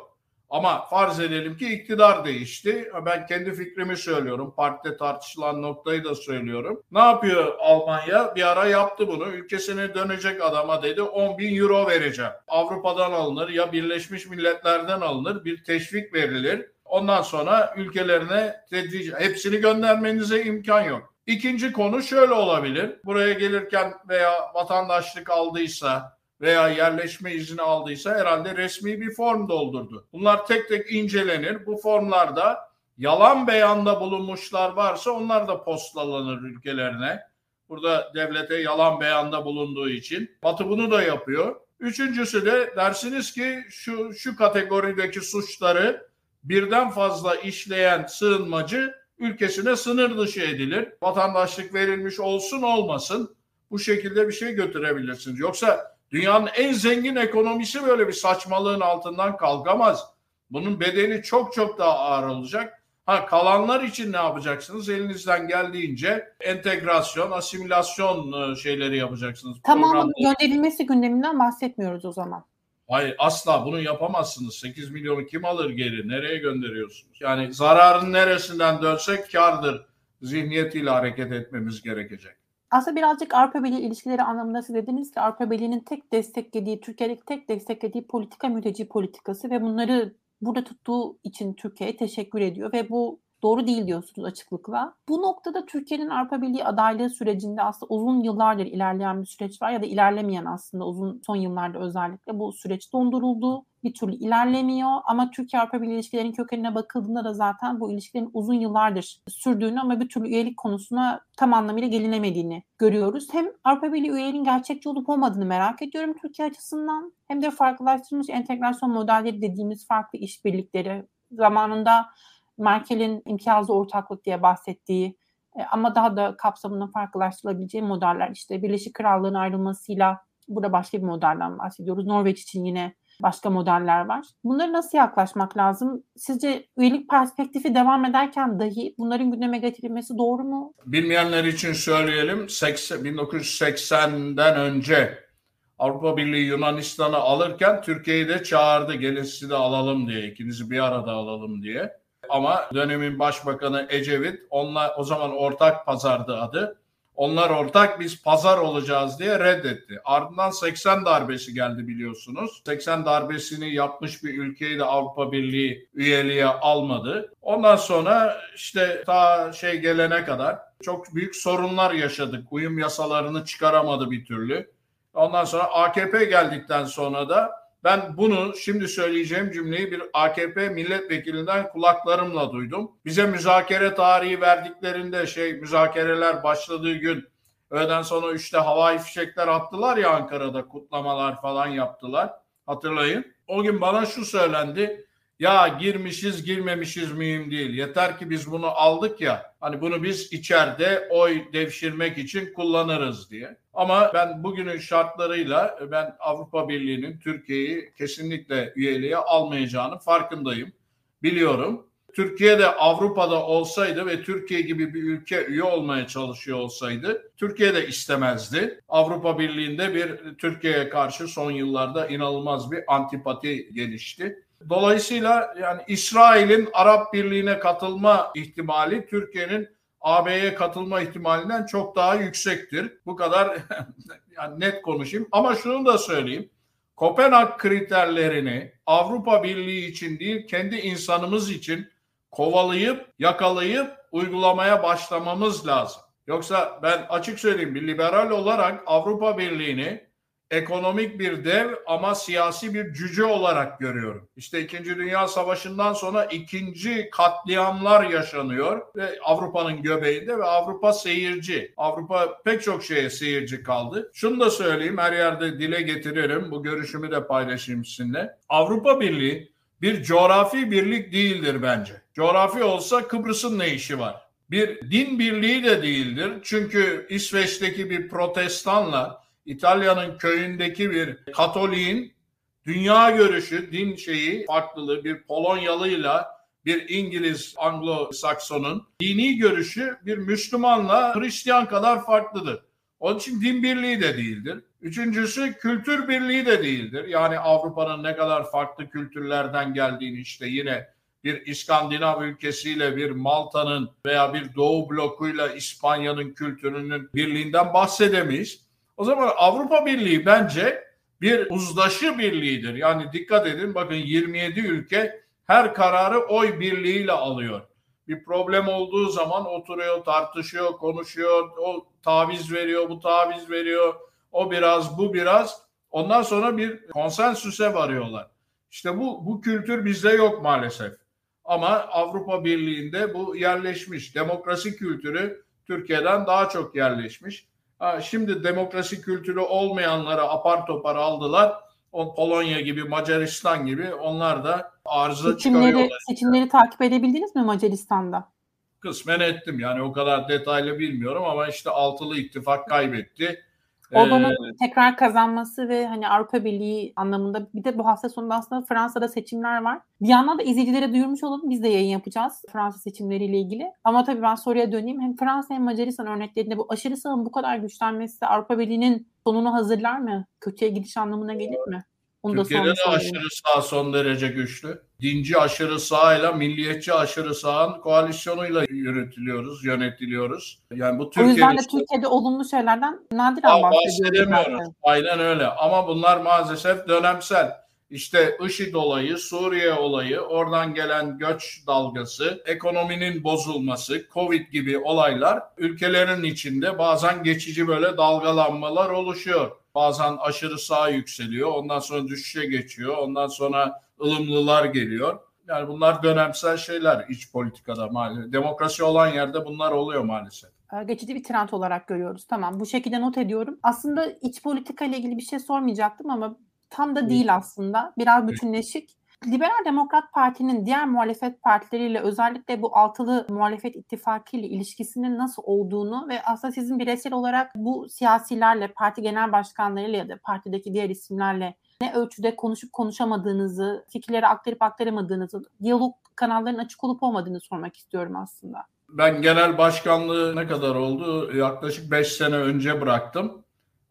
Ama farz edelim ki iktidar değişti. Ben kendi fikrimi söylüyorum. Partide tartışılan noktayı da söylüyorum. Ne yapıyor Almanya? Bir ara yaptı bunu. Ülkesine dönecek adama dedi 10 bin euro vereceğim. Avrupa'dan alınır ya Birleşmiş Milletler'den alınır. Bir teşvik verilir. Ondan sonra ülkelerine tedric hepsini göndermenize imkan yok. İkinci konu şöyle olabilir. Buraya gelirken veya vatandaşlık aldıysa veya yerleşme izni aldıysa herhalde resmi bir form doldurdu. Bunlar tek tek incelenir. Bu formlarda yalan beyanda bulunmuşlar varsa onlar da postalanır ülkelerine. Burada devlete yalan beyanda bulunduğu için. Batı bunu da yapıyor. Üçüncüsü de dersiniz ki şu şu kategorideki suçları birden fazla işleyen sığınmacı ülkesine sınır dışı edilir. Vatandaşlık verilmiş olsun olmasın bu şekilde bir şey götürebilirsiniz. Yoksa dünyanın en zengin ekonomisi böyle bir saçmalığın altından kalkamaz. Bunun bedeli çok çok daha ağır olacak. Ha kalanlar için ne yapacaksınız? Elinizden geldiğince entegrasyon, asimilasyon e, şeyleri yapacaksınız. Tamam gönderilmesi gündeminden bahsetmiyoruz o zaman. Hayır asla bunu yapamazsınız. 8 milyonu kim alır geri? Nereye gönderiyorsunuz? Yani zararın neresinden dönsek kardır zihniyetiyle hareket etmemiz gerekecek. Aslında birazcık Avrupa Birliği ilişkileri anlamında siz dediniz ki Avrupa Birliği'nin tek desteklediği, Türkiye'deki tek desteklediği politika mülteci politikası ve bunları burada tuttuğu için Türkiye'ye teşekkür ediyor ve bu doğru değil diyorsunuz açıklıkla. Bu noktada Türkiye'nin Avrupa Birliği adaylığı sürecinde aslında uzun yıllardır ilerleyen bir süreç var ya da ilerlemeyen aslında uzun son yıllarda özellikle bu süreç donduruldu. Bir türlü ilerlemiyor ama Türkiye Avrupa Birliği ilişkilerinin kökenine bakıldığında da zaten bu ilişkilerin uzun yıllardır sürdüğünü ama bir türlü üyelik konusuna tam anlamıyla gelinemediğini görüyoruz. Hem Avrupa Birliği üyeliğinin gerçekçi olup olmadığını merak ediyorum Türkiye açısından hem de farklılaştırılmış entegrasyon modelleri dediğimiz farklı işbirlikleri zamanında Merkel'in imtiyazlı ortaklık diye bahsettiği e, ama daha da kapsamının farklılaştırılabileceği modeller işte Birleşik Krallığın ayrılmasıyla burada başka bir modelden bahsediyoruz. Norveç için yine başka modeller var. Bunları nasıl yaklaşmak lazım? Sizce üyelik perspektifi devam ederken dahi bunların gündeme getirilmesi doğru mu? Bilmeyenler için söyleyelim. 80, 1980'den önce Avrupa Birliği Yunanistan'ı alırken Türkiye'yi de çağırdı. Gelin sizi de alalım diye. ikinizi bir arada alalım diye. Ama dönemin başbakanı Ecevit onlar o zaman ortak pazardı adı. Onlar ortak biz pazar olacağız diye reddetti. Ardından 80 darbesi geldi biliyorsunuz. 80 darbesini yapmış bir ülkeyi de Avrupa Birliği üyeliğe almadı. Ondan sonra işte ta şey gelene kadar çok büyük sorunlar yaşadık. Uyum yasalarını çıkaramadı bir türlü. Ondan sonra AKP geldikten sonra da ben bunu şimdi söyleyeceğim cümleyi bir AKP milletvekilinden kulaklarımla duydum. Bize müzakere tarihi verdiklerinde şey müzakereler başladığı gün öğleden sonra üçte havai fişekler attılar ya Ankara'da kutlamalar falan yaptılar. Hatırlayın. O gün bana şu söylendi. Ya girmişiz girmemişiz mühim değil. Yeter ki biz bunu aldık ya. Hani bunu biz içeride oy devşirmek için kullanırız diye. Ama ben bugünün şartlarıyla ben Avrupa Birliği'nin Türkiye'yi kesinlikle üyeliğe almayacağını farkındayım. Biliyorum. Türkiye de Avrupa'da olsaydı ve Türkiye gibi bir ülke üye olmaya çalışıyor olsaydı Türkiye de istemezdi. Avrupa Birliği'nde bir Türkiye'ye karşı son yıllarda inanılmaz bir antipati gelişti. Dolayısıyla yani İsrail'in Arap Birliği'ne katılma ihtimali Türkiye'nin AB'ye katılma ihtimalinden çok daha yüksektir. Bu kadar yani net konuşayım. Ama şunu da söyleyeyim. Kopenhag kriterlerini Avrupa Birliği için değil kendi insanımız için kovalayıp, yakalayıp uygulamaya başlamamız lazım. Yoksa ben açık söyleyeyim bir liberal olarak Avrupa Birliği'ni ekonomik bir dev ama siyasi bir cüce olarak görüyorum. İşte İkinci Dünya Savaşı'ndan sonra ikinci katliamlar yaşanıyor ve Avrupa'nın göbeğinde ve Avrupa seyirci. Avrupa pek çok şeye seyirci kaldı. Şunu da söyleyeyim her yerde dile getiririm. Bu görüşümü de paylaşayım sizinle. Avrupa Birliği bir coğrafi birlik değildir bence. Coğrafi olsa Kıbrıs'ın ne işi var? Bir din birliği de değildir. Çünkü İsveç'teki bir protestanla İtalya'nın köyündeki bir Katoliğin dünya görüşü, din şeyi farklılığı bir Polonyalıyla bir İngiliz Anglo-Sakson'un dini görüşü bir Müslümanla Hristiyan kadar farklıdır. Onun için din birliği de değildir. Üçüncüsü kültür birliği de değildir. Yani Avrupa'nın ne kadar farklı kültürlerden geldiğini işte yine bir İskandinav ülkesiyle bir Malta'nın veya bir Doğu blokuyla İspanya'nın kültürünün birliğinden bahsedemeyiz. O zaman Avrupa Birliği bence bir uzlaşı birliğidir. Yani dikkat edin bakın 27 ülke her kararı oy birliğiyle alıyor. Bir problem olduğu zaman oturuyor, tartışıyor, konuşuyor, o taviz veriyor, bu taviz veriyor, o biraz, bu biraz. Ondan sonra bir konsensüse varıyorlar. İşte bu bu kültür bizde yok maalesef. Ama Avrupa Birliği'nde bu yerleşmiş. Demokrasi kültürü Türkiye'den daha çok yerleşmiş. Ha, şimdi demokrasi kültürü olmayanlara apar topar aldılar. O Polonya gibi, Macaristan gibi onlar da arıza seçimleri, çıkarıyorlar. Seçimleri takip edebildiniz mi Macaristan'da? Kısmen ettim yani o kadar detaylı bilmiyorum ama işte altılı ittifak kaybetti. Orbán'ın ee, tekrar kazanması ve hani Avrupa Birliği anlamında bir de bu hafta sonunda aslında Fransa'da seçimler var. Bir yandan da izleyicilere duyurmuş olalım. Biz de yayın yapacağız Fransa seçimleriyle ilgili. Ama tabii ben soruya döneyim. Hem Fransa hem Macaristan örneklerinde bu aşırı sağın bu kadar güçlenmesi Avrupa Birliği'nin sonunu hazırlar mı? Kötüye gidiş anlamına gelir mi? Onu Türkiye'de de aşırı sağ son derece güçlü. Dinci aşırı sağ ile milliyetçi aşırı sağın koalisyonuyla yürütülüyoruz, yönetiliyoruz. Yani bu Türkiye'de... O yüzden de Türkiye'de olumlu şeylerden nadiren bahsediyoruz. Aynen öyle. Ama bunlar maalesef dönemsel. İşte IŞİD olayı, Suriye olayı, oradan gelen göç dalgası, ekonominin bozulması, Covid gibi olaylar ülkelerin içinde bazen geçici böyle dalgalanmalar oluşuyor. Bazen aşırı sağ yükseliyor, ondan sonra düşüşe geçiyor, ondan sonra ılımlılar geliyor. Yani bunlar dönemsel şeyler iç politikada maalesef. Demokrasi olan yerde bunlar oluyor maalesef ee, geçici bir trend olarak görüyoruz. Tamam bu şekilde not ediyorum. Aslında iç politika ile ilgili bir şey sormayacaktım ama tam da değil aslında. Biraz bütünleşik. Liberal Demokrat Parti'nin diğer muhalefet partileriyle özellikle bu altılı muhalefet ittifakı ile ilişkisinin nasıl olduğunu ve aslında sizin bireysel olarak bu siyasilerle, parti genel başkanlarıyla ya da partideki diğer isimlerle ne ölçüde konuşup konuşamadığınızı, fikirleri aktarıp aktaramadığınızı, diyalog kanallarının açık olup olmadığını sormak istiyorum aslında. Ben genel başkanlığı ne kadar oldu? Yaklaşık 5 sene önce bıraktım.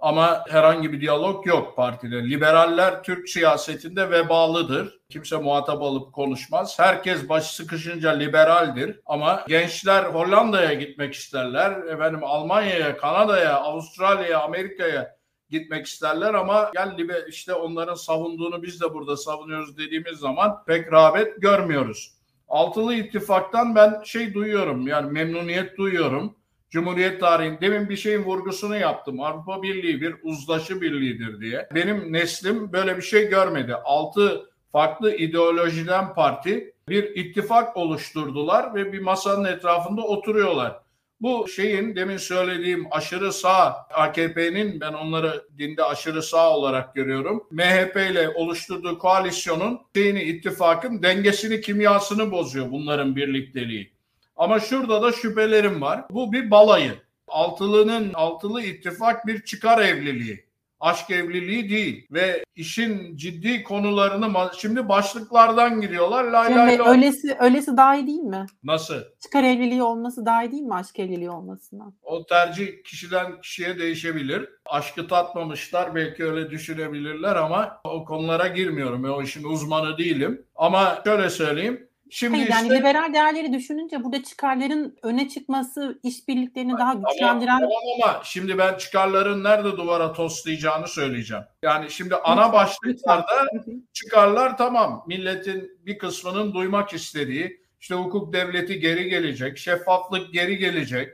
Ama herhangi bir diyalog yok partide. Liberaller Türk siyasetinde vebalıdır. Kimse muhatap alıp konuşmaz. Herkes baş sıkışınca liberaldir. Ama gençler Hollanda'ya gitmek isterler. Efendim Almanya'ya, Kanada'ya, Avustralya'ya, Amerika'ya gitmek isterler ama gel libe işte onların savunduğunu biz de burada savunuyoruz dediğimiz zaman pek rağbet görmüyoruz. Altılı ittifaktan ben şey duyuyorum yani memnuniyet duyuyorum. Cumhuriyet tarihinin demin bir şeyin vurgusunu yaptım. Avrupa Birliği bir uzlaşı birliğidir diye. Benim neslim böyle bir şey görmedi. Altı farklı ideolojiden parti bir ittifak oluşturdular ve bir masanın etrafında oturuyorlar. Bu şeyin demin söylediğim aşırı sağ AKP'nin ben onları dinde aşırı sağ olarak görüyorum. MHP ile oluşturduğu koalisyonun şeyini ittifakın dengesini kimyasını bozuyor bunların birlikteliği. Ama şurada da şüphelerim var. Bu bir balayı. Altılının altılı ittifak bir çıkar evliliği. Aşk evliliği değil ve işin ciddi konularını şimdi başlıklardan giriyorlar. Lay lay lay. Öylesi, öylesi daha iyi değil mi? Nasıl? Çıkar evliliği olması daha iyi değil mi aşk evliliği olmasından? O tercih kişiden kişiye değişebilir. Aşkı tatmamışlar belki öyle düşünebilirler ama o konulara girmiyorum. O işin uzmanı değilim. Ama şöyle söyleyeyim Şimdi Hayır, işte, yani liberal değerleri düşününce burada çıkarların öne çıkması işbirliklerini daha güçlendiren... Tamam ama şimdi ben çıkarların nerede duvara toslayacağını söyleyeceğim. Yani şimdi ana başlıklarda çıkarlar tamam milletin bir kısmının duymak istediği İşte hukuk devleti geri gelecek, şeffaflık geri gelecek.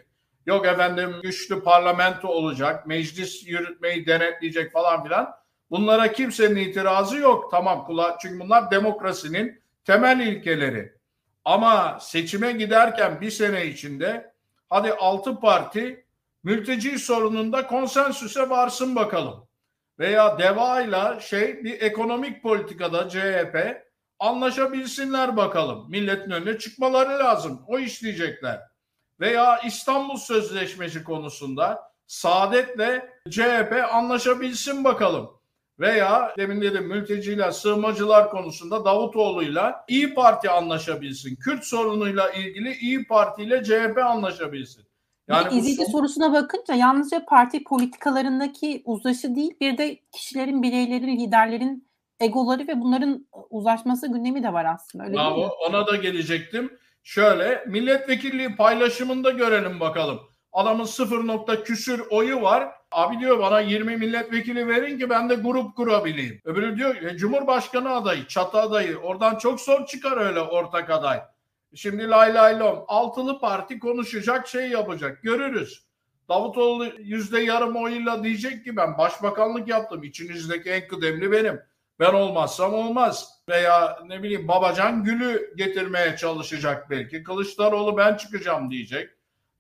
Yok efendim güçlü parlamento olacak, meclis yürütmeyi denetleyecek falan filan. Bunlara kimsenin itirazı yok. Tamam kula çünkü bunlar demokrasinin temel ilkeleri. Ama seçime giderken bir sene içinde hadi altı parti mülteci sorununda konsensüse varsın bakalım. Veya DEVA ile şey bir ekonomik politikada CHP anlaşabilsinler bakalım. Milletin önüne çıkmaları lazım. O işleyecekler. Veya İstanbul Sözleşmesi konusunda Saadet'le CHP anlaşabilsin bakalım. Veya demin dedim mülteciler, sığmacılar konusunda Davutoğlu'yla İyi Parti anlaşabilsin. Kürt sorunuyla ilgili İyi Parti ile CHP anlaşabilsin. Yani izleyici son... sorusuna bakınca yalnızca parti politikalarındaki uzlaşı değil bir de kişilerin, bireylerin, liderlerin egoları ve bunların uzlaşması gündemi de var aslında. Öyle Bravo, ona da gelecektim. Şöyle milletvekilliği paylaşımında görelim bakalım. Adamın sıfır nokta küsür oyu var. Abi diyor bana 20 milletvekili verin ki ben de grup kurabileyim. Öbürü diyor e, Cumhurbaşkanı adayı, çatı adayı. Oradan çok zor çıkar öyle ortak aday. Şimdi lay lay lom. Altılı parti konuşacak şey yapacak. Görürüz. Davutoğlu yüzde yarım oyuyla diyecek ki ben başbakanlık yaptım. İçinizdeki en kıdemli benim. Ben olmazsam olmaz. Veya ne bileyim Babacan Gül'ü getirmeye çalışacak belki. Kılıçdaroğlu ben çıkacağım diyecek.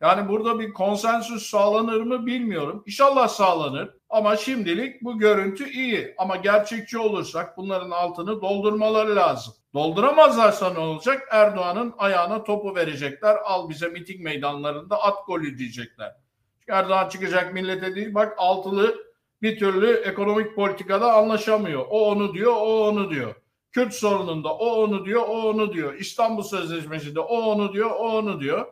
Yani burada bir konsensüs sağlanır mı bilmiyorum. İnşallah sağlanır. Ama şimdilik bu görüntü iyi. Ama gerçekçi olursak bunların altını doldurmaları lazım. Dolduramazlarsa ne olacak? Erdoğan'ın ayağına topu verecekler. Al bize miting meydanlarında at golü diyecekler. Erdoğan çıkacak millete değil. Bak altılı bir türlü ekonomik politikada anlaşamıyor. O onu diyor, o onu diyor. Kürt sorununda o onu diyor, o onu diyor. İstanbul Sözleşmesi'nde o onu diyor, o onu diyor.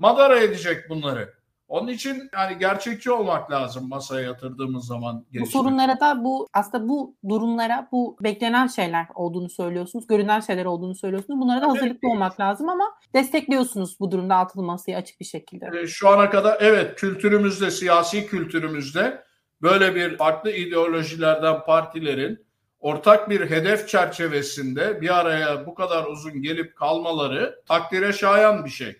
Madara edecek bunları. Onun için yani gerçekçi olmak lazım masaya yatırdığımız zaman. Bu sorunlara da bu aslında bu durumlara bu beklenen şeyler olduğunu söylüyorsunuz. Görünen şeyler olduğunu söylüyorsunuz. Bunlara da hazırlıklı evet. olmak lazım ama destekliyorsunuz bu durumda altılı masayı açık bir şekilde. Ee, şu ana kadar evet kültürümüzde, siyasi kültürümüzde böyle bir farklı ideolojilerden partilerin ortak bir hedef çerçevesinde bir araya bu kadar uzun gelip kalmaları takdire şayan bir şey.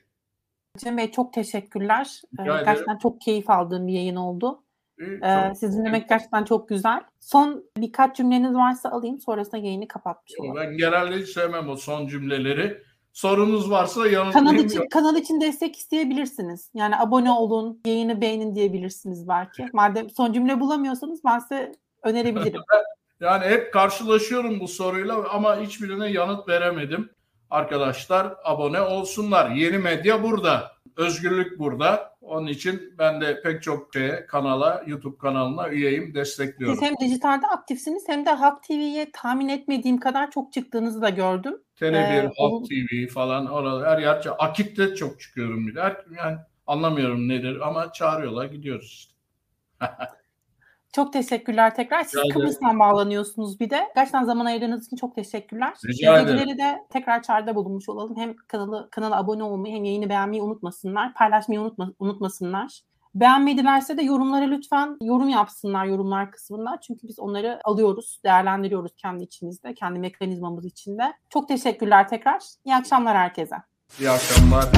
Cem Bey çok teşekkürler. Ee, gerçekten çok keyif aldığım bir yayın oldu. Ee, sizi dinlemek gerçekten çok güzel. Son birkaç cümleniz varsa alayım. Sonrasında yayını kapatmış olalım. Ben genelde hiç sevmem o son cümleleri. Sorunuz varsa yanıtlayayım. Kanal için, kanal için destek isteyebilirsiniz. Yani abone olun, yayını beğenin diyebilirsiniz belki. Madem son cümle bulamıyorsanız ben size önerebilirim. yani hep karşılaşıyorum bu soruyla ama hiçbirine yanıt veremedim arkadaşlar abone olsunlar. Yeni medya burada. Özgürlük burada. Onun için ben de pek çok şeye, kanala, YouTube kanalına üyeyim, destekliyorum. Siz hem dijitalde aktifsiniz hem de Halk TV'ye tahmin etmediğim kadar çok çıktığınızı da gördüm. Tele1, ee, Halk o... TV falan orada her yer Akit'te çok çıkıyorum bir de. Yani anlamıyorum nedir ama çağırıyorlar gidiyoruz işte. Çok teşekkürler tekrar. Siz Rica Kıbrıs'tan bağlanıyorsunuz bir de. Gerçekten zaman ayırdığınız için çok teşekkürler. Rica İzleyicileri de tekrar çağrıda bulunmuş olalım. Hem kanalı kanala abone olmayı hem yayını beğenmeyi unutmasınlar. Paylaşmayı unutma, unutmasınlar. Beğenmedilerse de yorumlara lütfen yorum yapsınlar yorumlar kısmında. Çünkü biz onları alıyoruz, değerlendiriyoruz kendi içimizde, kendi mekanizmamız içinde. Çok teşekkürler tekrar. İyi akşamlar herkese. İyi akşamlar.